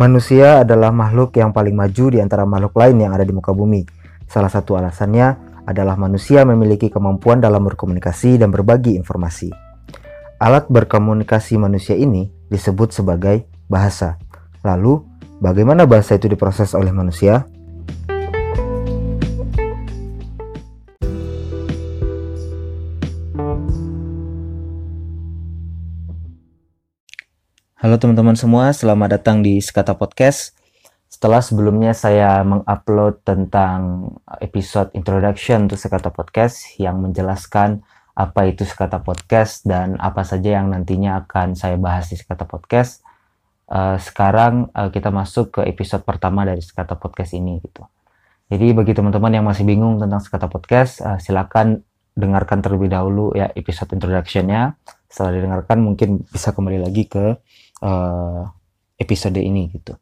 Manusia adalah makhluk yang paling maju di antara makhluk lain yang ada di muka bumi. Salah satu alasannya adalah manusia memiliki kemampuan dalam berkomunikasi dan berbagi informasi. Alat berkomunikasi manusia ini disebut sebagai bahasa. Lalu, bagaimana bahasa itu diproses oleh manusia? Halo teman-teman semua, selamat datang di Sekata Podcast. Setelah sebelumnya saya mengupload tentang episode introduction untuk Sekata Podcast yang menjelaskan apa itu Sekata Podcast dan apa saja yang nantinya akan saya bahas di Sekata Podcast. Uh, sekarang uh, kita masuk ke episode pertama dari Sekata Podcast ini gitu. Jadi bagi teman-teman yang masih bingung tentang Sekata Podcast, uh, silakan dengarkan terlebih dahulu ya episode introductionnya. Setelah didengarkan mungkin bisa kembali lagi ke uh, episode ini gitu.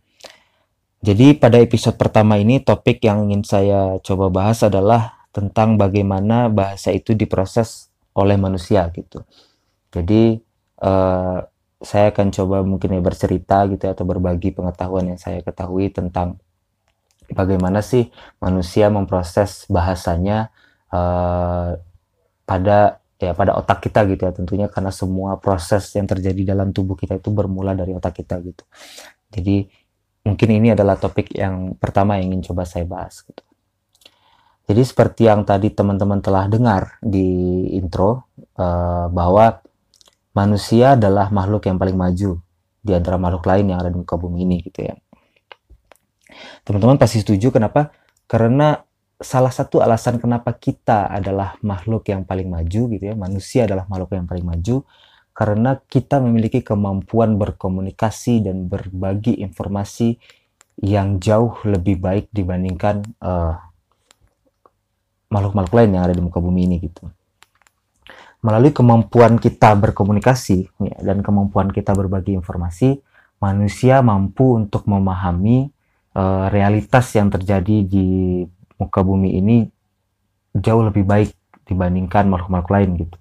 Jadi pada episode pertama ini topik yang ingin saya coba bahas adalah tentang bagaimana bahasa itu diproses oleh manusia gitu. Jadi uh, saya akan coba mungkin ya bercerita gitu ya, atau berbagi pengetahuan yang saya ketahui tentang bagaimana sih manusia memproses bahasanya uh, pada ya pada otak kita gitu ya tentunya karena semua proses yang terjadi dalam tubuh kita itu bermula dari otak kita gitu. Jadi mungkin ini adalah topik yang pertama yang ingin coba saya bahas gitu. Jadi seperti yang tadi teman-teman telah dengar di intro uh, bahwa manusia adalah makhluk yang paling maju di antara makhluk lain yang ada di muka bumi ini gitu ya. Teman-teman pasti setuju kenapa? Karena salah satu alasan kenapa kita adalah makhluk yang paling maju gitu ya, manusia adalah makhluk yang paling maju karena kita memiliki kemampuan berkomunikasi dan berbagi informasi yang jauh lebih baik dibandingkan eh, makhluk-makhluk lain yang ada di muka bumi ini gitu. Melalui kemampuan kita berkomunikasi ya, dan kemampuan kita berbagi informasi, manusia mampu untuk memahami uh, realitas yang terjadi di muka bumi ini jauh lebih baik dibandingkan makhluk-makhluk lain gitu.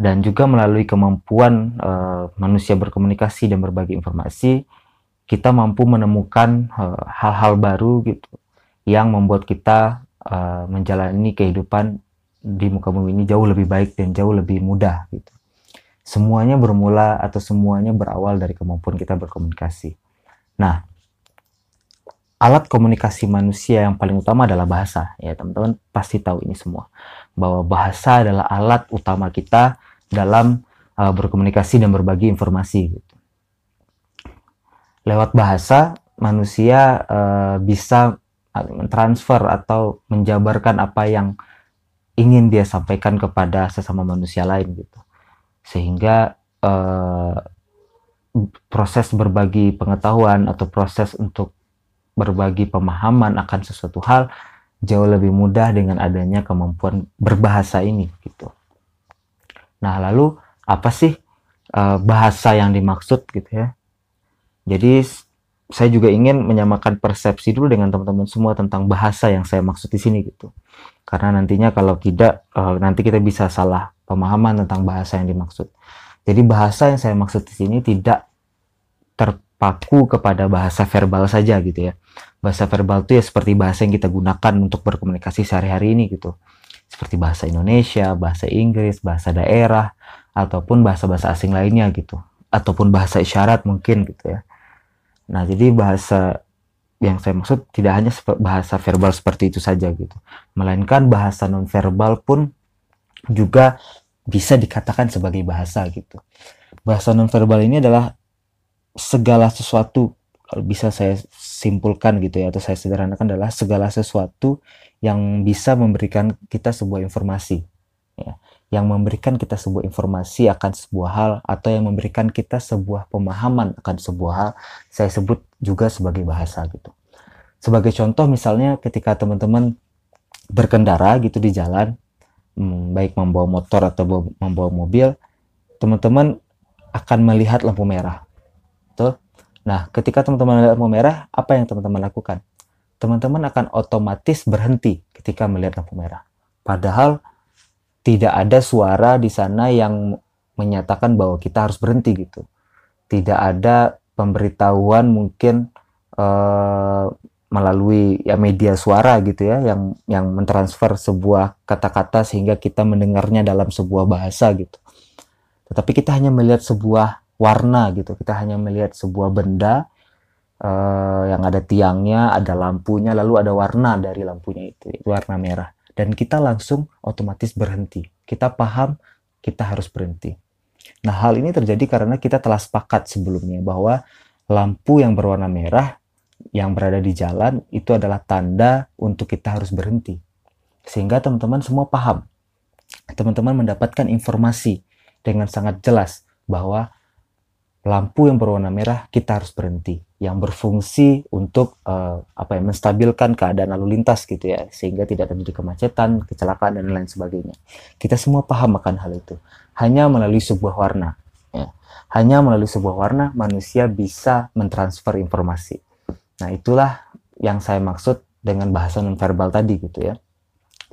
Dan juga melalui kemampuan uh, manusia berkomunikasi dan berbagi informasi, kita mampu menemukan eh, hal-hal uh, baru gitu yang membuat kita uh, menjalani kehidupan di muka bumi ini jauh lebih baik dan jauh lebih mudah gitu. Semuanya bermula atau semuanya berawal dari kemampuan kita berkomunikasi. Nah, alat komunikasi manusia yang paling utama adalah bahasa. Ya, teman-teman pasti tahu ini semua. Bahwa bahasa adalah alat utama kita dalam uh, berkomunikasi dan berbagi informasi gitu. Lewat bahasa manusia uh, bisa mentransfer atau menjabarkan apa yang ingin dia sampaikan kepada sesama manusia lain gitu. Sehingga uh, proses berbagi pengetahuan atau proses untuk berbagi pemahaman akan sesuatu hal jauh lebih mudah dengan adanya kemampuan berbahasa ini gitu. Nah, lalu apa sih uh, bahasa yang dimaksud gitu ya? Jadi saya juga ingin menyamakan persepsi dulu dengan teman-teman semua tentang bahasa yang saya maksud di sini gitu. Karena nantinya kalau tidak uh, nanti kita bisa salah pemahaman tentang bahasa yang dimaksud. Jadi bahasa yang saya maksud di sini tidak ter paku kepada bahasa verbal saja gitu ya. Bahasa verbal itu ya seperti bahasa yang kita gunakan untuk berkomunikasi sehari-hari ini gitu. Seperti bahasa Indonesia, bahasa Inggris, bahasa daerah, ataupun bahasa-bahasa asing lainnya gitu. Ataupun bahasa isyarat mungkin gitu ya. Nah, jadi bahasa yang saya maksud tidak hanya bahasa verbal seperti itu saja gitu. Melainkan bahasa non-verbal pun juga bisa dikatakan sebagai bahasa gitu. Bahasa non-verbal ini adalah segala sesuatu kalau bisa saya simpulkan gitu ya atau saya sederhanakan adalah segala sesuatu yang bisa memberikan kita sebuah informasi ya. Yang memberikan kita sebuah informasi akan sebuah hal atau yang memberikan kita sebuah pemahaman akan sebuah hal saya sebut juga sebagai bahasa gitu. Sebagai contoh misalnya ketika teman-teman berkendara gitu di jalan hmm, baik membawa motor atau membawa mobil teman-teman akan melihat lampu merah Nah, ketika teman-teman melihat lampu merah, apa yang teman-teman lakukan? Teman-teman akan otomatis berhenti ketika melihat lampu merah. Padahal tidak ada suara di sana yang menyatakan bahwa kita harus berhenti gitu. Tidak ada pemberitahuan mungkin uh, melalui ya media suara gitu ya yang yang mentransfer sebuah kata-kata sehingga kita mendengarnya dalam sebuah bahasa gitu. Tetapi kita hanya melihat sebuah warna gitu. Kita hanya melihat sebuah benda uh, yang ada tiangnya, ada lampunya, lalu ada warna dari lampunya itu, itu warna merah. Dan kita langsung otomatis berhenti. Kita paham kita harus berhenti. Nah, hal ini terjadi karena kita telah sepakat sebelumnya bahwa lampu yang berwarna merah yang berada di jalan itu adalah tanda untuk kita harus berhenti. Sehingga teman-teman semua paham. Teman-teman mendapatkan informasi dengan sangat jelas bahwa lampu yang berwarna merah kita harus berhenti yang berfungsi untuk uh, apa ya menstabilkan keadaan lalu lintas gitu ya sehingga tidak terjadi kemacetan, kecelakaan dan lain sebagainya. Kita semua paham akan hal itu. Hanya melalui sebuah warna ya. Hanya melalui sebuah warna manusia bisa mentransfer informasi. Nah, itulah yang saya maksud dengan bahasa nonverbal tadi gitu ya.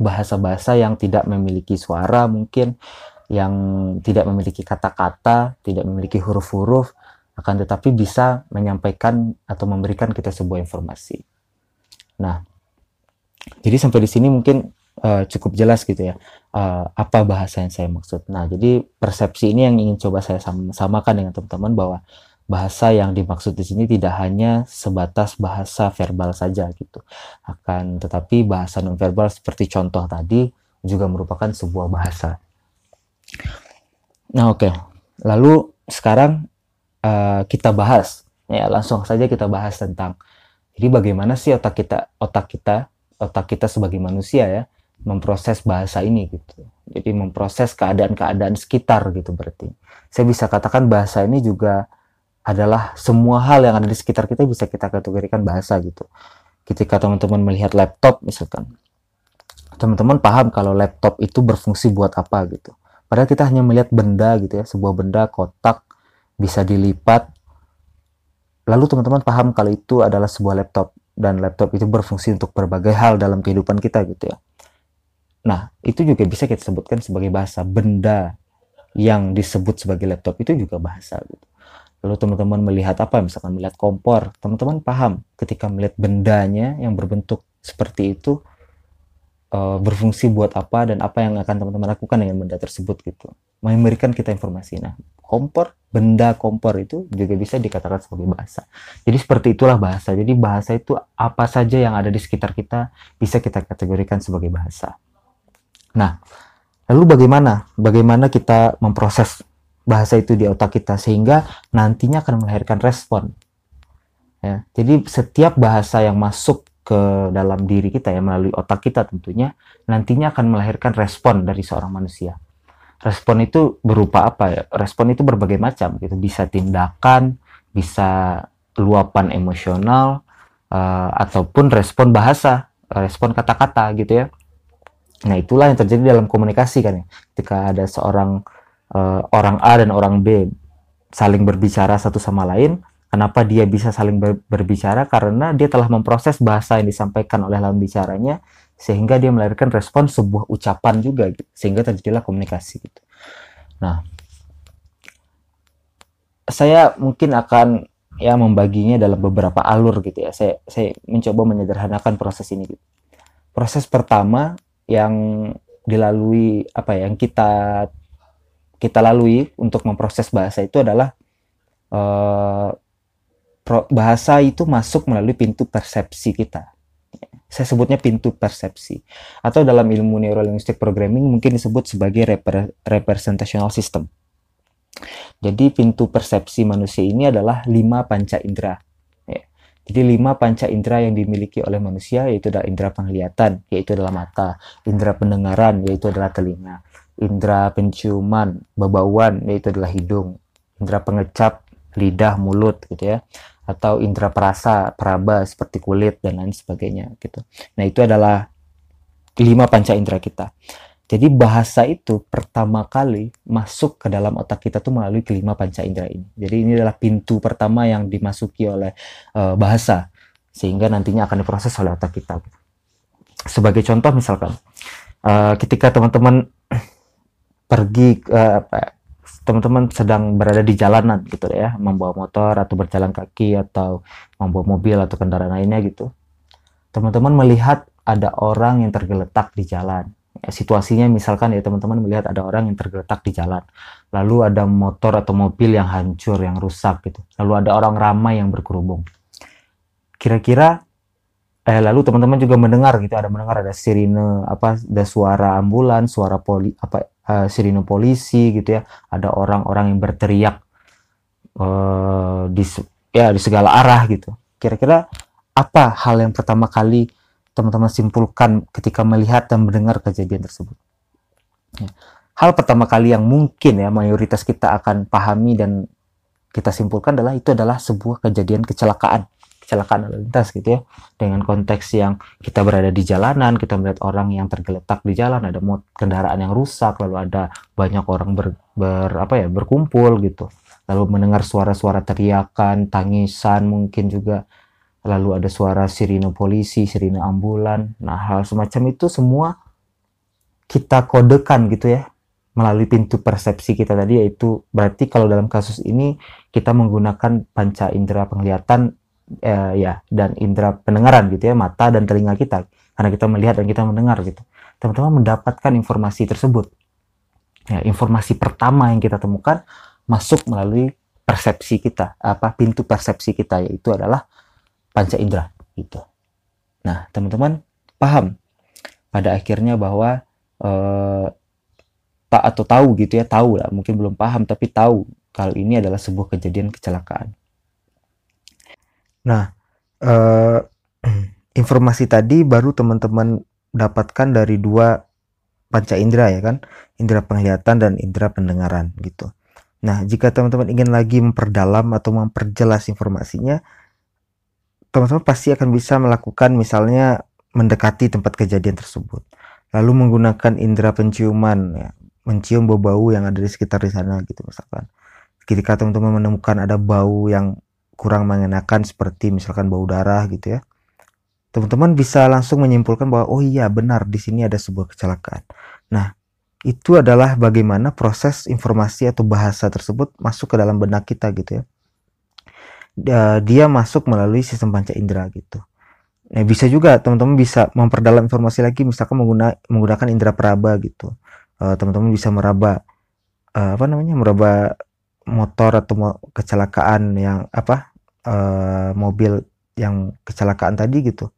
Bahasa-bahasa yang tidak memiliki suara mungkin, yang tidak memiliki kata-kata, tidak memiliki huruf-huruf, akan tetapi bisa menyampaikan atau memberikan kita sebuah informasi. Nah, jadi sampai di sini mungkin uh, cukup jelas gitu ya uh, apa bahasa yang saya maksud. Nah, jadi persepsi ini yang ingin coba saya sam samakan dengan teman-teman bahwa bahasa yang dimaksud di sini tidak hanya sebatas bahasa verbal saja gitu. Akan tetapi bahasa nonverbal seperti contoh tadi juga merupakan sebuah bahasa. Nah, oke. Okay. Lalu sekarang uh, kita bahas ya langsung saja kita bahas tentang jadi bagaimana sih otak kita otak kita otak kita sebagai manusia ya memproses bahasa ini gitu. Jadi memproses keadaan-keadaan sekitar gitu berarti. Saya bisa katakan bahasa ini juga adalah semua hal yang ada di sekitar kita bisa kita kategorikan bahasa gitu. Ketika teman-teman melihat laptop misalkan, teman-teman paham kalau laptop itu berfungsi buat apa gitu. Padahal kita hanya melihat benda gitu ya, sebuah benda kotak bisa dilipat. Lalu teman-teman paham kalau itu adalah sebuah laptop dan laptop itu berfungsi untuk berbagai hal dalam kehidupan kita gitu ya. Nah, itu juga bisa kita sebutkan sebagai bahasa benda yang disebut sebagai laptop itu juga bahasa gitu lalu teman-teman melihat apa misalkan melihat kompor teman-teman paham ketika melihat bendanya yang berbentuk seperti itu uh, berfungsi buat apa dan apa yang akan teman-teman lakukan dengan benda tersebut gitu. Memberikan kita informasi. Nah kompor benda kompor itu juga bisa dikatakan sebagai bahasa. Jadi seperti itulah bahasa. Jadi bahasa itu apa saja yang ada di sekitar kita bisa kita kategorikan sebagai bahasa. Nah lalu bagaimana? Bagaimana kita memproses bahasa itu di otak kita sehingga nantinya akan melahirkan respon. Ya, jadi setiap bahasa yang masuk ke dalam diri kita ya melalui otak kita tentunya nantinya akan melahirkan respon dari seorang manusia. Respon itu berupa apa ya? Respon itu berbagai macam gitu. Bisa tindakan, bisa luapan emosional uh, ataupun respon bahasa, respon kata-kata gitu ya. Nah, itulah yang terjadi dalam komunikasi kan ya. Ketika ada seorang uh, orang A dan orang B saling berbicara satu sama lain. Kenapa dia bisa saling ber berbicara? Karena dia telah memproses bahasa yang disampaikan oleh lawan bicaranya sehingga dia melahirkan respon sebuah ucapan juga gitu. sehingga terjadilah komunikasi gitu. Nah, saya mungkin akan ya membaginya dalam beberapa alur gitu ya. Saya saya mencoba menyederhanakan proses ini gitu. Proses pertama yang dilalui apa ya yang kita kita lalui untuk memproses bahasa itu adalah uh, bahasa itu masuk melalui pintu persepsi kita. Saya sebutnya pintu persepsi. Atau dalam ilmu neurolinguistic programming mungkin disebut sebagai repre representational system. Jadi pintu persepsi manusia ini adalah lima panca indera. Ya. Jadi lima panca indera yang dimiliki oleh manusia yaitu adalah indera penglihatan, yaitu adalah mata, indera pendengaran, yaitu adalah telinga, indera penciuman, bebauan yaitu adalah hidung, indera pengecap, lidah, mulut gitu ya. Atau indera perasa, peraba seperti kulit dan lain sebagainya gitu. Nah, itu adalah lima panca indera kita. Jadi bahasa itu pertama kali masuk ke dalam otak kita tuh melalui kelima panca indera ini. Jadi ini adalah pintu pertama yang dimasuki oleh uh, bahasa sehingga nantinya akan diproses oleh otak kita. Sebagai contoh misalkan uh, ketika teman-teman pergi uh, teman-teman sedang berada di jalanan gitu ya, membawa motor atau berjalan kaki atau membawa mobil atau kendaraan lainnya gitu. Teman-teman melihat ada orang yang tergeletak di jalan. Ya, situasinya misalkan ya teman-teman melihat ada orang yang tergeletak di jalan. Lalu ada motor atau mobil yang hancur, yang rusak gitu. Lalu ada orang ramai yang berkerubung. Kira-kira eh lalu teman-teman juga mendengar gitu ada mendengar ada sirine apa ada suara ambulans, suara poli apa uh, sirine polisi gitu ya. Ada orang-orang yang berteriak uh, di ya di segala arah gitu. Kira-kira apa hal yang pertama kali teman-teman simpulkan ketika melihat dan mendengar kejadian tersebut? Ya. hal pertama kali yang mungkin ya mayoritas kita akan pahami dan kita simpulkan adalah itu adalah sebuah kejadian kecelakaan kecelakaan lalu lintas gitu ya. Dengan konteks yang kita berada di jalanan kita melihat orang yang tergeletak di jalan ada kendaraan yang rusak lalu ada banyak orang ber, ber apa ya berkumpul gitu. Lalu mendengar suara-suara teriakan tangisan mungkin juga. Lalu ada suara sirine polisi sirine ambulan. Nah hal semacam itu semua kita kodekan gitu ya melalui pintu persepsi kita tadi yaitu berarti kalau dalam kasus ini kita menggunakan panca indera penglihatan uh, ya dan indera pendengaran gitu ya mata dan telinga kita. Karena kita melihat dan kita mendengar gitu. Teman-teman mendapatkan informasi tersebut. Ya informasi pertama yang kita temukan masuk melalui persepsi kita apa pintu persepsi kita yaitu adalah panca indera gitu. Nah teman-teman paham pada akhirnya bahwa uh, tak atau tahu gitu ya tahu lah mungkin belum paham tapi tahu kalau ini adalah sebuah kejadian kecelakaan Nah, uh, informasi tadi baru teman-teman dapatkan dari dua panca indera ya kan, indera penglihatan dan indera pendengaran gitu. Nah, jika teman-teman ingin lagi memperdalam atau memperjelas informasinya, teman-teman pasti akan bisa melakukan misalnya mendekati tempat kejadian tersebut. Lalu menggunakan indera penciuman ya, mencium bau-bau yang ada di sekitar di sana gitu misalkan. Ketika teman-teman menemukan ada bau yang kurang mengenakan seperti misalkan bau darah gitu ya teman-teman bisa langsung menyimpulkan bahwa oh iya benar di sini ada sebuah kecelakaan. Nah itu adalah bagaimana proses informasi atau bahasa tersebut masuk ke dalam benak kita gitu ya. Dia masuk melalui sistem panca indera gitu. Nah bisa juga teman-teman bisa memperdalam informasi lagi misalkan mengguna, menggunakan indera peraba gitu eh, teman-teman uh, bisa meraba uh, apa namanya meraba motor atau kecelakaan yang apa uh, mobil yang kecelakaan tadi gitu.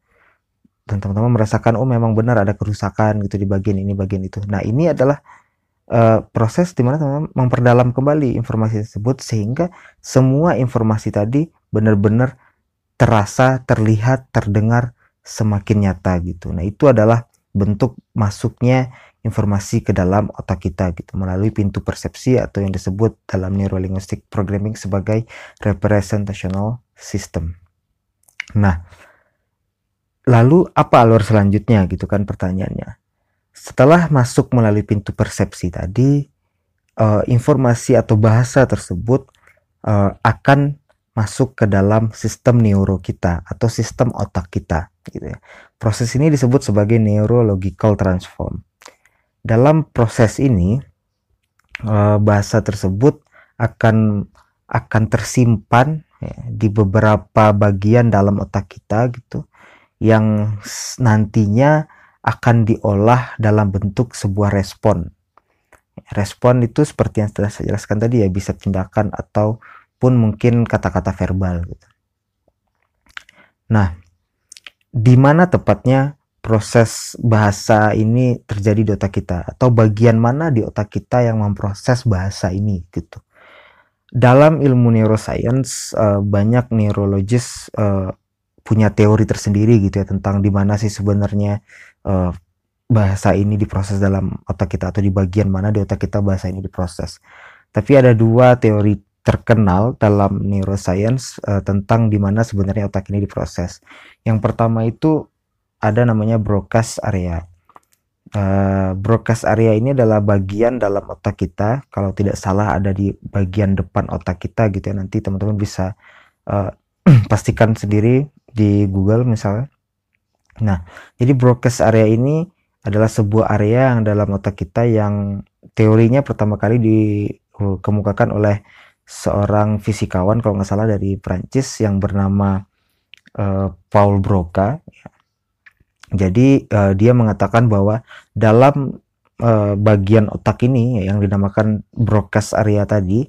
Dan teman-teman merasakan oh memang benar ada kerusakan gitu di bagian ini bagian itu. Nah ini adalah uh, proses di mana teman-teman memperdalam kembali informasi tersebut sehingga semua informasi tadi benar-benar terasa terlihat terdengar semakin nyata gitu. Nah itu adalah bentuk masuknya informasi ke dalam otak kita gitu melalui pintu persepsi atau yang disebut dalam neurolinguistic programming sebagai representational system. Nah, lalu apa alur selanjutnya gitu kan pertanyaannya. Setelah masuk melalui pintu persepsi tadi, uh, informasi atau bahasa tersebut uh, akan masuk ke dalam sistem neuro kita atau sistem otak kita gitu ya. Proses ini disebut sebagai neurological transform dalam proses ini eh, bahasa tersebut akan akan tersimpan ya, di beberapa bagian dalam otak kita gitu yang nantinya akan diolah dalam bentuk sebuah respon. Respon itu seperti yang sudah saya jelaskan tadi ya bisa tindakan ataupun mungkin kata-kata verbal gitu. Nah, di mana tepatnya proses bahasa ini terjadi di otak kita atau bagian mana di otak kita yang memproses bahasa ini gitu. Dalam ilmu neuroscience uh, banyak neurologis uh, punya teori tersendiri gitu ya tentang di mana sih sebenarnya uh, bahasa ini diproses dalam otak kita atau di bagian mana di otak kita bahasa ini diproses. Tapi ada dua teori terkenal dalam neuroscience uh, tentang di mana sebenarnya otak ini diproses. Yang pertama itu ada namanya broadcast area. Uh, broadcast area ini adalah bagian dalam otak kita. Kalau tidak salah ada di bagian depan otak kita gitu ya. Nanti teman-teman bisa uh, pastikan sendiri di Google misalnya. Nah, jadi broadcast area ini adalah sebuah area yang dalam otak kita yang teorinya pertama kali di dikemukakan oleh seorang fisikawan kalau nggak salah dari Prancis yang bernama uh, Paul Broca. Jadi uh, dia mengatakan bahwa dalam uh, bagian otak ini yang dinamakan Broca's area tadi,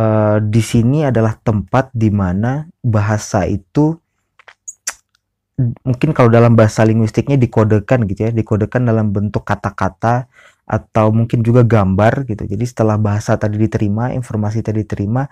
uh, di sini adalah tempat di mana bahasa itu mungkin kalau dalam bahasa linguistiknya dikodekan gitu ya, dikodekan dalam bentuk kata-kata atau mungkin juga gambar gitu. Jadi setelah bahasa tadi diterima, informasi tadi diterima,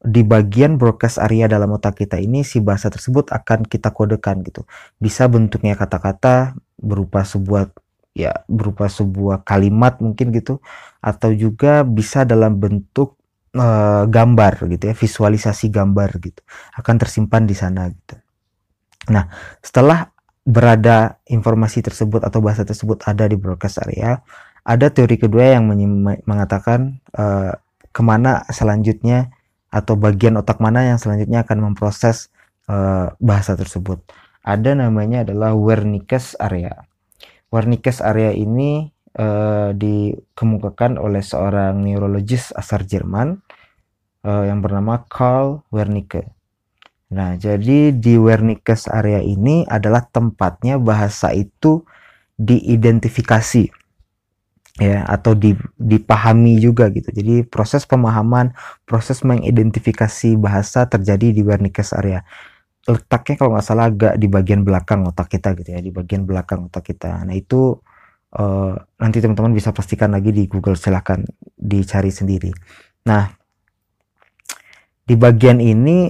di bagian broadcast area dalam otak kita ini si bahasa tersebut akan kita kodekan gitu. Bisa bentuknya kata-kata berupa sebuah ya berupa sebuah kalimat mungkin gitu atau juga bisa dalam bentuk uh, gambar gitu ya, visualisasi gambar gitu. Akan tersimpan di sana gitu. Nah, setelah berada informasi tersebut atau bahasa tersebut ada di broadcast area, ada teori kedua yang mengatakan uh, ke mana selanjutnya atau bagian otak mana yang selanjutnya akan memproses uh, bahasa tersebut. Ada namanya adalah Wernicke's area. Wernicke's area ini uh, dikemukakan oleh seorang neurologis asal Jerman uh, yang bernama Karl Wernicke. Nah, jadi di Wernicke's area ini adalah tempatnya bahasa itu diidentifikasi ya atau di, dipahami juga gitu. Jadi proses pemahaman, proses mengidentifikasi bahasa terjadi di Wernicke's area. Letaknya kalau nggak salah agak di bagian belakang otak kita gitu ya, di bagian belakang otak kita. Nah itu uh, nanti teman-teman bisa pastikan lagi di Google silahkan dicari sendiri. Nah di bagian ini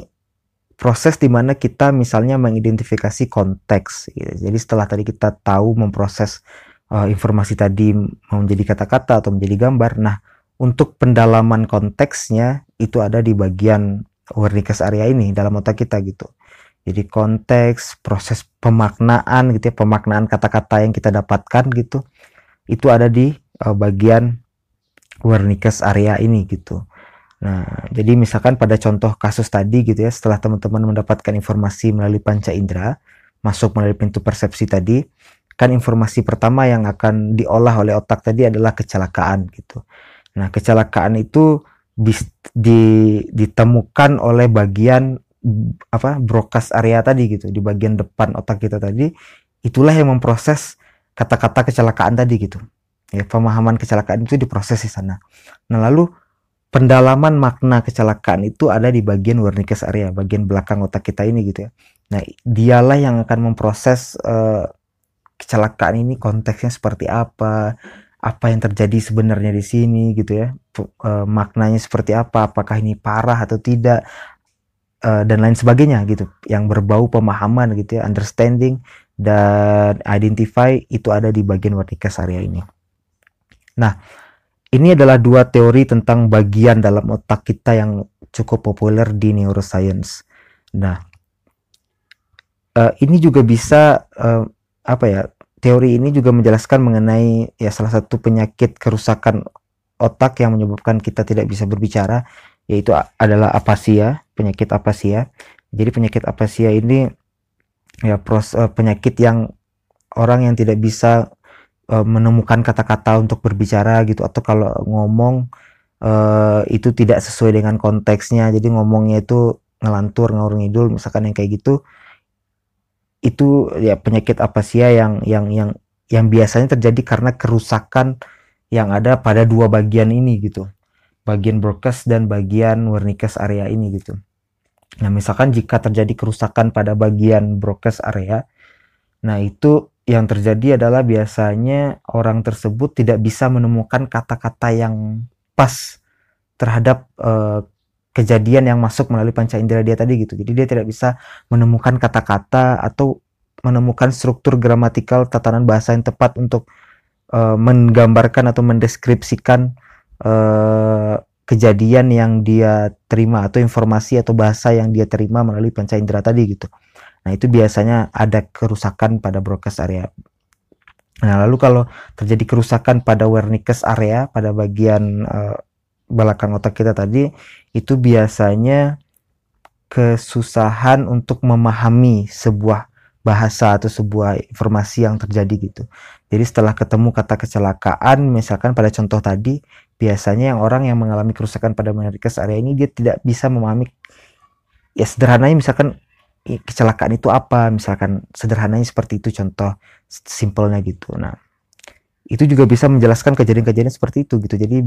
proses di mana kita misalnya mengidentifikasi konteks. Gitu. Jadi setelah tadi kita tahu memproses uh, informasi tadi mau menjadi kata-kata atau menjadi gambar, nah untuk pendalaman konteksnya itu ada di bagian Wernicke's area ini dalam otak kita gitu. Jadi konteks, proses pemaknaan gitu ya, pemaknaan kata-kata yang kita dapatkan gitu, itu ada di uh, bagian Wernicke's area ini gitu. Nah, jadi misalkan pada contoh kasus tadi gitu ya, setelah teman-teman mendapatkan informasi melalui panca indera, masuk melalui pintu persepsi tadi, kan informasi pertama yang akan diolah oleh otak tadi adalah kecelakaan gitu. Nah, kecelakaan itu bis, di, ditemukan oleh bagian apa broadcast area tadi gitu di bagian depan otak kita tadi itulah yang memproses kata-kata kecelakaan tadi gitu ya pemahaman kecelakaan itu diproses di sana nah lalu pendalaman makna kecelakaan itu ada di bagian Wernicke's area, bagian belakang otak kita ini gitu ya. Nah, dialah yang akan memproses uh, kecelakaan ini konteksnya seperti apa, apa yang terjadi sebenarnya di sini gitu ya, uh, maknanya seperti apa, apakah ini parah atau tidak, uh, dan lain sebagainya gitu, yang berbau pemahaman gitu ya, understanding dan identify itu ada di bagian Wernicke's area ini. Nah, ini adalah dua teori tentang bagian dalam otak kita yang cukup populer di neuroscience. Nah, uh, ini juga bisa uh, apa ya? Teori ini juga menjelaskan mengenai ya salah satu penyakit kerusakan otak yang menyebabkan kita tidak bisa berbicara, yaitu adalah apasia, penyakit apasia. Jadi penyakit apasia ini ya pros, uh, penyakit yang orang yang tidak bisa uh, menemukan kata-kata untuk berbicara gitu atau kalau ngomong uh, itu tidak sesuai dengan konteksnya jadi ngomongnya itu ngelantur ngawur ngidul misalkan yang kayak gitu itu ya penyakit apa sih ya yang yang yang yang biasanya terjadi karena kerusakan yang ada pada dua bagian ini gitu. Bagian broadcast dan bagian Wernicke's area ini gitu. Nah misalkan jika terjadi kerusakan pada bagian broadcast area nah itu yang terjadi adalah biasanya orang tersebut tidak bisa menemukan kata-kata yang pas terhadap uh, kejadian yang masuk melalui panca indera dia tadi gitu. Jadi dia tidak bisa menemukan kata-kata atau menemukan struktur gramatikal tatanan bahasa yang tepat untuk uh, menggambarkan atau mendeskripsikan uh, kejadian yang dia terima atau informasi atau bahasa yang dia terima melalui panca indera tadi gitu. Nah, itu biasanya ada kerusakan pada broadcast area. Nah, lalu kalau terjadi kerusakan pada Wernicke's area pada bagian uh, belakang otak kita tadi, itu biasanya kesusahan untuk memahami sebuah bahasa atau sebuah informasi yang terjadi gitu. Jadi setelah ketemu kata kecelakaan, misalkan pada contoh tadi, biasanya yang orang yang mengalami kerusakan pada memorikas area ini dia tidak bisa memahami ya sederhananya misalkan kecelakaan itu apa? Misalkan sederhananya seperti itu contoh simpelnya gitu. Nah itu juga bisa menjelaskan kejadian-kejadian seperti itu gitu. Jadi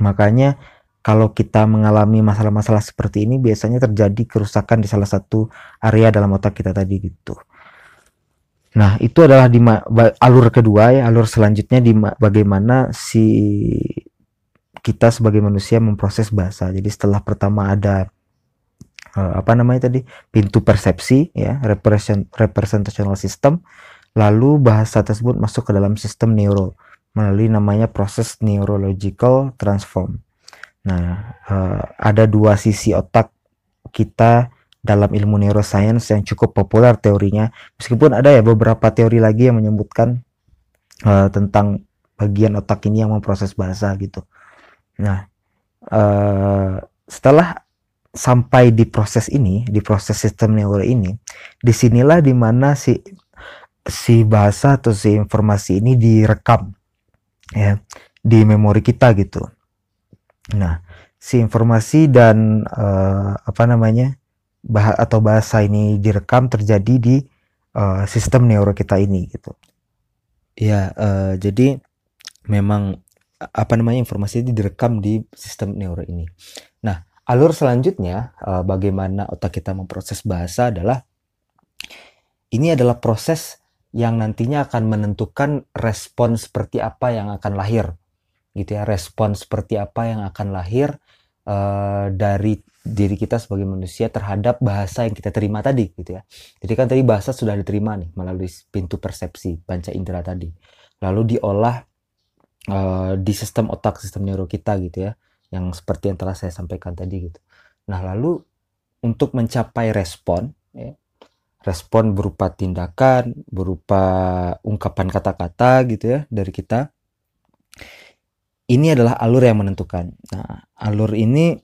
makanya kalau kita mengalami masalah-masalah seperti ini biasanya terjadi kerusakan di salah satu area dalam otak kita tadi gitu Nah, itu adalah di alur kedua ya, alur selanjutnya di bagaimana si kita sebagai manusia memproses bahasa. Jadi setelah pertama ada uh, apa namanya tadi? pintu persepsi ya, represent, representational system, lalu bahasa tersebut masuk ke dalam sistem neuro melalui namanya proses neurological transform. Nah, uh, ada dua sisi otak kita dalam ilmu neuroscience yang cukup populer teorinya. Meskipun ada ya beberapa teori lagi yang menyebutkan uh, tentang bagian otak ini yang memproses bahasa gitu. Nah uh, setelah sampai di proses ini di proses sistem neuro ini di sinilah di mana si si bahasa atau si informasi ini direkam ya di memori kita gitu nah si informasi dan uh, apa namanya bah atau bahasa ini direkam terjadi di uh, sistem neuro kita ini gitu. Ya, uh, jadi memang apa namanya informasi itu direkam di sistem neuro ini. Nah, alur selanjutnya uh, bagaimana otak kita memproses bahasa adalah ini adalah proses yang nantinya akan menentukan respon seperti apa yang akan lahir gitu ya respon seperti apa yang akan lahir uh, dari diri kita sebagai manusia terhadap bahasa yang kita terima tadi gitu ya. Jadi kan tadi bahasa sudah diterima nih melalui pintu persepsi panca indera tadi. Lalu diolah uh, di sistem otak, sistem neuro kita gitu ya. Yang seperti yang telah saya sampaikan tadi gitu. Nah, lalu untuk mencapai respon ya, respon berupa tindakan, berupa ungkapan kata-kata gitu ya dari kita. Ini adalah alur yang menentukan. Nah, alur ini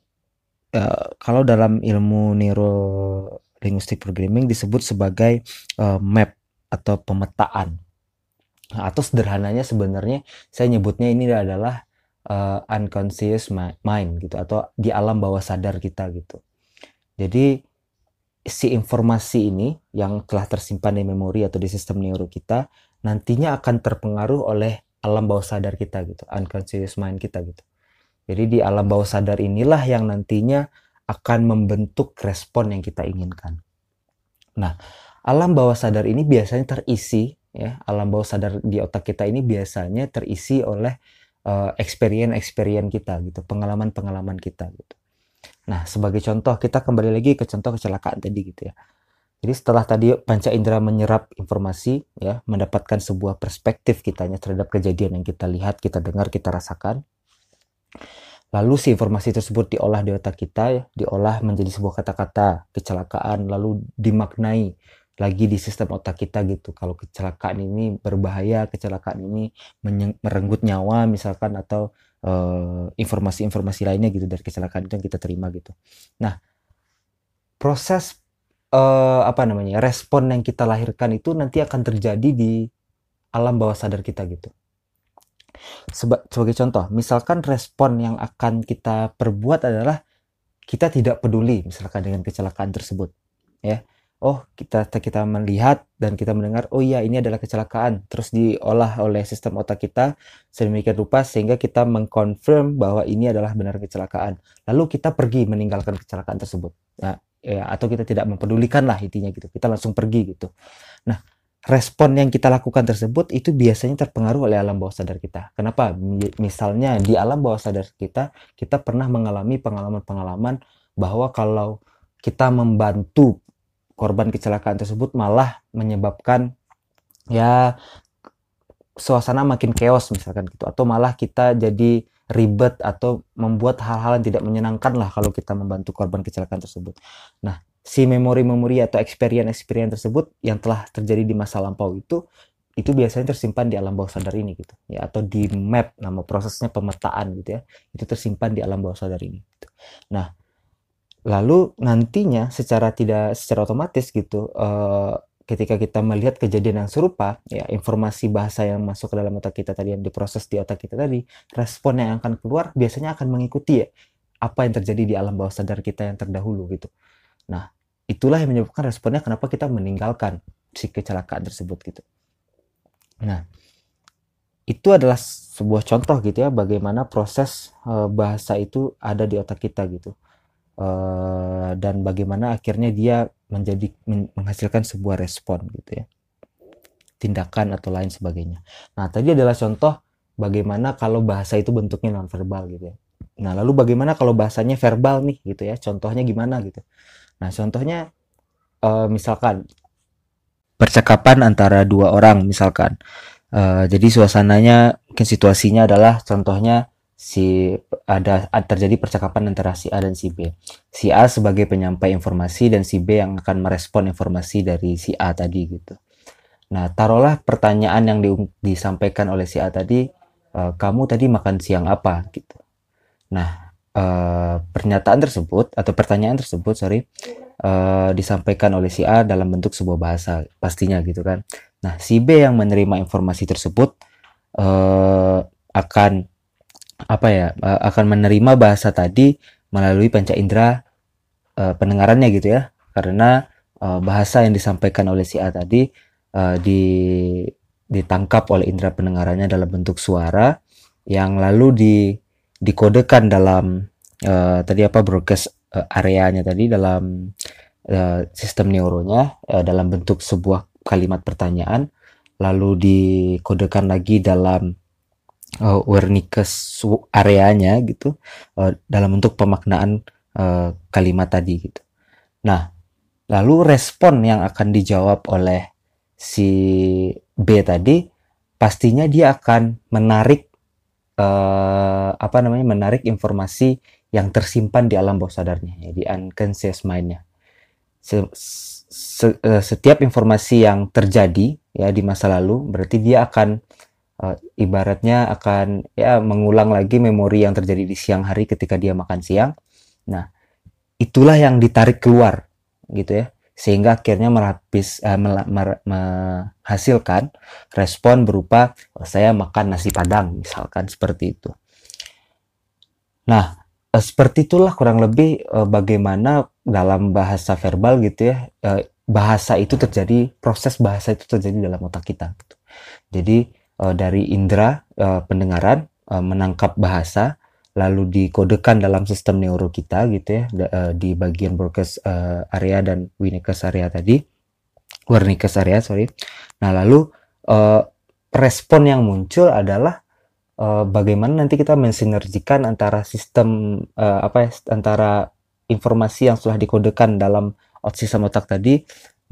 uh, kalau dalam ilmu neuro linguistic programming disebut sebagai uh, map atau pemetaan. Nah, atau sederhananya sebenarnya saya nyebutnya ini adalah uh, unconscious mind gitu atau di alam bawah sadar kita gitu. Jadi si informasi ini yang telah tersimpan di memori atau di sistem neuro kita nantinya akan terpengaruh oleh alam bawah sadar kita gitu, unconscious mind kita gitu. Jadi di alam bawah sadar inilah yang nantinya akan membentuk respon yang kita inginkan. Nah, alam bawah sadar ini biasanya terisi ya, alam bawah sadar di otak kita ini biasanya terisi oleh uh, experience-experience kita gitu, pengalaman-pengalaman kita gitu. Nah, sebagai contoh kita kembali lagi ke contoh kecelakaan tadi gitu ya. Jadi setelah tadi panca indera menyerap informasi ya, mendapatkan sebuah perspektif kitanya terhadap kejadian yang kita lihat, kita dengar, kita rasakan. Lalu si informasi tersebut diolah di otak kita, ya, diolah menjadi sebuah kata-kata kecelakaan, lalu dimaknai lagi di sistem otak kita gitu. Kalau kecelakaan ini berbahaya, kecelakaan ini merenggut nyawa misalkan atau informasi-informasi uh, lainnya gitu dari kecelakaan itu yang kita terima gitu. Nah, proses uh, apa namanya respon yang kita lahirkan itu nanti akan terjadi di alam bawah sadar kita gitu. Seba sebagai contoh, misalkan respon yang akan kita perbuat adalah kita tidak peduli misalkan dengan kecelakaan tersebut, ya. Oh, kita kita melihat dan kita mendengar, oh iya ini adalah kecelakaan, terus diolah oleh sistem otak kita sedemikian rupa sehingga kita mengkonfirm bahwa ini adalah benar kecelakaan. Lalu kita pergi meninggalkan kecelakaan tersebut. Nah, ya, atau kita tidak mempedulikan lah intinya gitu. Kita langsung pergi gitu. Nah, respon yang kita lakukan tersebut itu biasanya terpengaruh oleh alam bawah sadar kita. Kenapa? Misalnya di alam bawah sadar kita, kita pernah mengalami pengalaman-pengalaman bahwa kalau kita membantu korban kecelakaan tersebut malah menyebabkan ya suasana makin chaos misalkan gitu atau malah kita jadi ribet atau membuat hal-hal yang tidak menyenangkan lah kalau kita membantu korban kecelakaan tersebut. Nah, si memori-memori atau experience-experience tersebut yang telah terjadi di masa lampau itu itu biasanya tersimpan di alam bawah sadar ini gitu ya atau di map nama prosesnya pemetaan gitu ya itu tersimpan di alam bawah sadar ini gitu. nah lalu nantinya secara tidak secara otomatis gitu uh, ketika kita melihat kejadian yang serupa, ya informasi bahasa yang masuk ke dalam otak kita tadi yang diproses di otak kita tadi, respon yang akan keluar biasanya akan mengikuti ya apa yang terjadi di alam bawah sadar kita yang terdahulu gitu. Nah, itulah yang menyebabkan responnya kenapa kita meninggalkan si kecelakaan tersebut gitu. Nah, itu adalah sebuah contoh gitu ya bagaimana proses uh, bahasa itu ada di otak kita gitu. Uh, dan bagaimana akhirnya dia menjadi menghasilkan sebuah respon gitu ya. Tindakan atau lain sebagainya. Nah tadi adalah contoh bagaimana kalau bahasa itu bentuknya non verbal gitu ya. Nah lalu bagaimana kalau bahasanya verbal nih gitu ya. Contohnya gimana gitu. Nah contohnya uh, misalkan percakapan antara dua orang misalkan. Uh, jadi suasananya mungkin situasinya adalah contohnya si ada terjadi percakapan antara si A dan si B. Si A sebagai penyampai informasi dan si B yang akan merespon informasi dari si A tadi gitu. Nah, taruhlah pertanyaan yang di, disampaikan oleh si A tadi, e, kamu tadi makan siang apa gitu. Nah, e, pernyataan tersebut atau pertanyaan tersebut, sorry, e, disampaikan oleh si A dalam bentuk sebuah bahasa pastinya gitu kan. Nah, si B yang menerima informasi tersebut e, akan apa ya uh, akan menerima bahasa tadi melalui panca indera uh, pendengarannya gitu ya. Karena uh, bahasa yang disampaikan oleh si A tadi uh, di ditangkap oleh indera pendengarannya dalam bentuk suara yang lalu di dikodekan dalam uh, tadi apa broadcast uh, areanya tadi dalam uh, sistem neuronya uh, dalam bentuk sebuah kalimat pertanyaan lalu dikodekan lagi dalam uh, Wernicke's areanya gitu uh, dalam bentuk pemaknaan uh, kalimat tadi gitu. Nah, lalu respon yang akan dijawab oleh si B tadi pastinya dia akan menarik uh, apa namanya menarik informasi yang tersimpan di alam bawah sadarnya ya, di unconscious mindnya. Se, se, setiap informasi yang terjadi ya di masa lalu berarti dia akan uh, ibaratnya akan ya mengulang lagi memori yang terjadi di siang hari ketika dia makan siang. Nah, itulah yang ditarik keluar gitu ya. Sehingga akhirnya merapis uh, menghasilkan respon berupa oh, saya makan nasi padang misalkan seperti itu. Nah, seperti itulah kurang lebih bagaimana dalam bahasa verbal gitu ya, bahasa itu terjadi, proses bahasa itu terjadi dalam otak kita gitu. Jadi uh, dari indera uh, pendengaran uh, menangkap bahasa lalu dikodekan dalam sistem neuro kita gitu ya uh, di bagian Broca's uh, area dan Winnicke's area tadi. Wernicke's area sorry. Nah lalu uh, respon yang muncul adalah uh, bagaimana nanti kita mensinergikan antara sistem uh, apa ya antara informasi yang sudah dikodekan dalam sistem otak tadi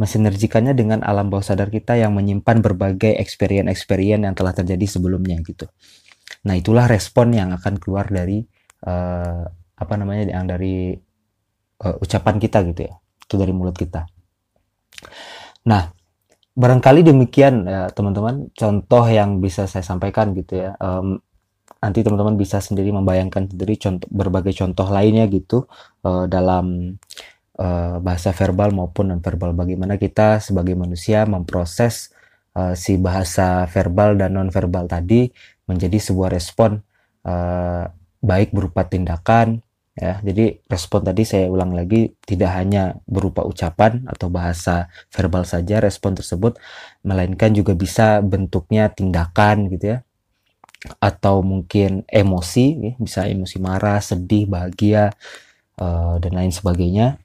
mensinergikannya dengan alam bawah sadar kita yang menyimpan berbagai experience-experience yang telah terjadi sebelumnya gitu. Nah, itulah respon yang akan keluar dari uh, apa namanya yang dari uh, ucapan kita gitu ya. Itu dari mulut kita. Nah, barangkali demikian ya teman-teman contoh yang bisa saya sampaikan gitu ya. Um, nanti teman-teman bisa sendiri membayangkan sendiri contoh berbagai contoh lainnya gitu uh, dalam uh, bahasa verbal maupun non-verbal. Bagaimana kita sebagai manusia memproses uh, si bahasa verbal dan non-verbal tadi menjadi sebuah respon uh, baik berupa tindakan ya. Jadi respon tadi saya ulang lagi tidak hanya berupa ucapan atau bahasa verbal saja respon tersebut melainkan juga bisa bentuknya tindakan gitu ya atau mungkin emosi ya. bisa emosi marah, sedih, bahagia uh, dan lain sebagainya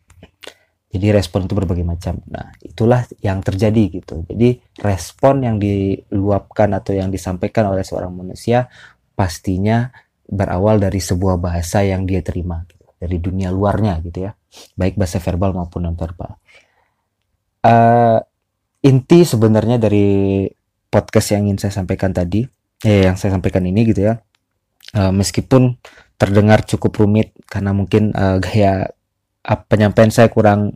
jadi respon itu berbagai macam. Nah, itulah yang terjadi gitu. Jadi respon yang diluapkan atau yang disampaikan oleh seorang manusia pastinya berawal dari sebuah bahasa yang dia terima gitu. dari dunia luarnya gitu ya. Baik bahasa verbal maupun non verbal. Uh, inti sebenarnya dari podcast yang ingin saya sampaikan tadi, eh yang saya sampaikan ini gitu ya. Uh, meskipun terdengar cukup rumit karena mungkin uh, gaya penyampaian saya kurang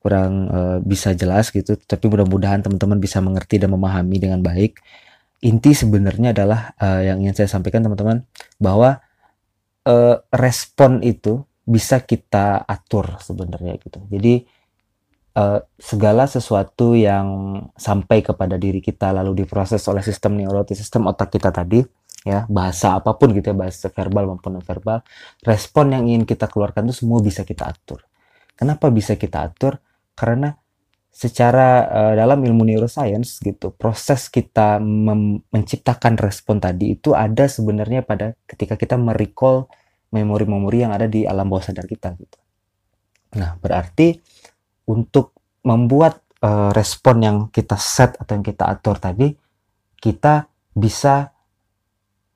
kurang uh, bisa jelas gitu. Tapi mudah-mudahan teman-teman bisa mengerti dan memahami dengan baik. Inti sebenarnya adalah uh, yang ingin saya sampaikan teman-teman bahwa uh, respon itu bisa kita atur sebenarnya gitu. Jadi uh, segala sesuatu yang sampai kepada diri kita lalu diproses oleh sistem neurotis, sistem otak kita tadi, ya bahasa apa pun gitu ya, bahasa verbal maupun non verbal, respon yang ingin kita keluarkan itu semua bisa kita atur. Kenapa bisa kita atur? Karena secara uh, dalam ilmu neuroscience gitu proses kita menciptakan respon tadi itu ada sebenarnya pada ketika kita merecall memori-memori yang ada di alam bawah sadar kita gitu. Nah, berarti untuk membuat uh, respon yang kita set atau yang kita atur tadi kita bisa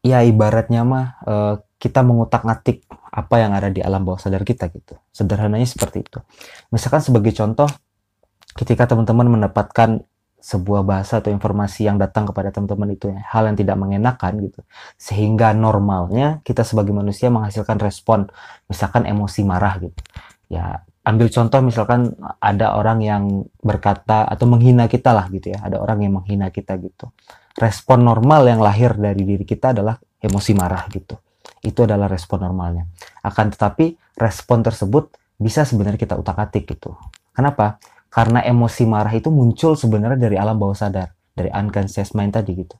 ya ibaratnya mah uh, kita mengutak-ngatik apa yang ada di alam bawah sadar kita gitu. Sederhananya seperti itu. Misalkan sebagai contoh ketika teman-teman mendapatkan sebuah bahasa atau informasi yang datang kepada teman-teman itu ya, hal yang tidak mengenakan gitu sehingga normalnya kita sebagai manusia menghasilkan respon misalkan emosi marah gitu ya ambil contoh misalkan ada orang yang berkata atau menghina kita lah gitu ya ada orang yang menghina kita gitu respon normal yang lahir dari diri kita adalah emosi marah gitu. Itu adalah respon normalnya. Akan tetapi respon tersebut bisa sebenarnya kita utak-atik gitu. Kenapa? Karena emosi marah itu muncul sebenarnya dari alam bawah sadar, dari unconscious mind tadi gitu.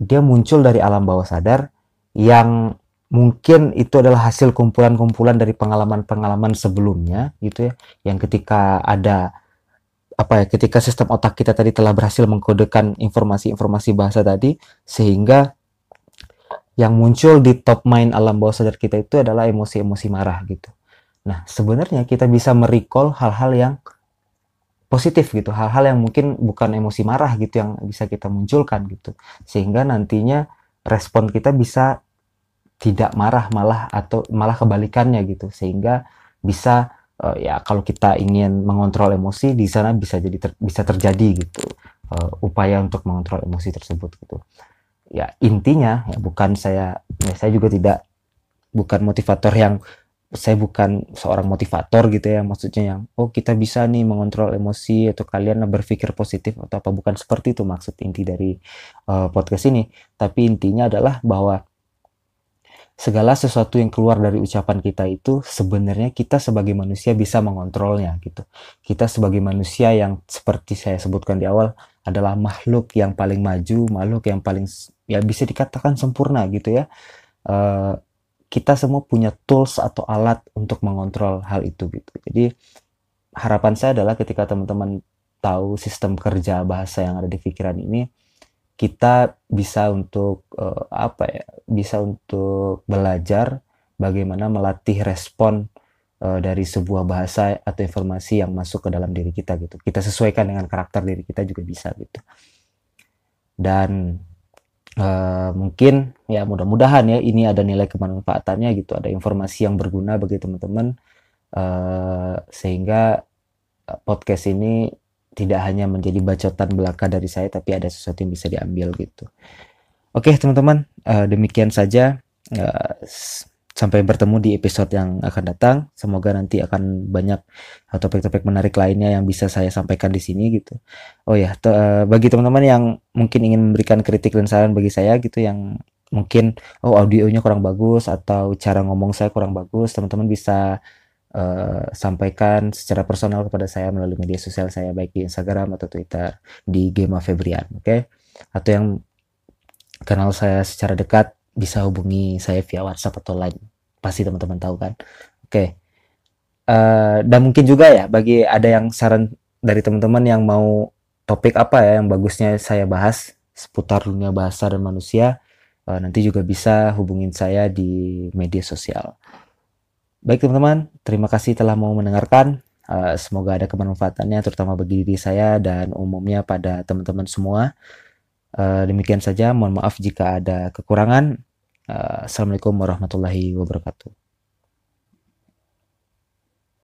Dia muncul dari alam bawah sadar yang mungkin itu adalah hasil kumpulan-kumpulan dari pengalaman-pengalaman sebelumnya gitu ya, yang ketika ada apa ya, ketika sistem otak kita tadi telah berhasil mengkodekan informasi-informasi bahasa tadi sehingga yang muncul di top mind alam bawah sadar kita itu adalah emosi-emosi marah gitu. Nah, sebenarnya kita bisa merecall hal-hal yang positif gitu hal-hal yang mungkin bukan emosi marah gitu yang bisa kita munculkan gitu sehingga nantinya respon kita bisa tidak marah malah atau malah kebalikannya gitu sehingga bisa uh, ya kalau kita ingin mengontrol emosi di sana bisa jadi ter, bisa terjadi gitu. Uh, upaya untuk mengontrol emosi tersebut gitu. Ya intinya ya bukan saya ya saya juga tidak bukan motivator yang saya bukan seorang motivator gitu ya maksudnya yang oh kita bisa nih mengontrol emosi atau kalian berpikir positif atau apa. Bukan seperti itu maksud inti dari uh, podcast ini. Tapi intinya adalah bahwa segala sesuatu yang keluar dari ucapan kita itu sebenarnya kita sebagai manusia bisa mengontrolnya gitu kita sebagai manusia yang seperti saya sebutkan di awal adalah makhluk yang paling maju makhluk yang paling ya bisa dikatakan sempurna gitu ya uh, kita semua punya tools atau alat untuk mengontrol hal itu gitu. Jadi harapan saya adalah ketika teman-teman tahu sistem kerja bahasa yang ada di pikiran ini, kita bisa untuk uh, apa ya? Bisa untuk belajar bagaimana melatih respon uh, dari sebuah bahasa atau informasi yang masuk ke dalam diri kita gitu. Kita sesuaikan dengan karakter diri kita juga bisa gitu. Dan uh, mungkin ya mudah-mudahan ya ini ada nilai kemanfaatannya gitu ada informasi yang berguna bagi teman-teman uh, sehingga eh, podcast ini tidak hanya menjadi bacotan belaka dari saya tapi ada sesuatu yang bisa diambil gitu oke teman-teman uh, demikian saja uh, Sampai bertemu di episode yang akan datang. Semoga nanti akan banyak topik-topik menarik lainnya yang bisa saya sampaikan di sini gitu. Oh ya, uh, bagi teman-teman yang mungkin ingin memberikan kritik dan saran bagi saya gitu yang mungkin oh audionya kurang bagus atau cara ngomong saya kurang bagus, teman-teman bisa uh, sampaikan secara personal kepada saya melalui media sosial saya baik di Instagram atau Twitter di Gema Febrian, oke? Okay? Atau yang kenal saya secara dekat bisa hubungi saya via WhatsApp atau lain pasti teman-teman tahu kan oke okay. uh, eh, dan mungkin juga ya bagi ada yang saran dari teman-teman yang mau topik apa ya yang bagusnya saya bahas seputar dunia bahasa dan manusia uh, nanti juga bisa hubungin saya di media sosial baik teman-teman terima kasih telah mau mendengarkan. Uh, semoga ada kemanfaatannya terutama bagi diri saya dan umumnya pada teman-teman semua. Uh, demikian saja mohon maaf jika ada kekurangan. Uh, Assalamualaikum warahmatullahi wabarakatuh.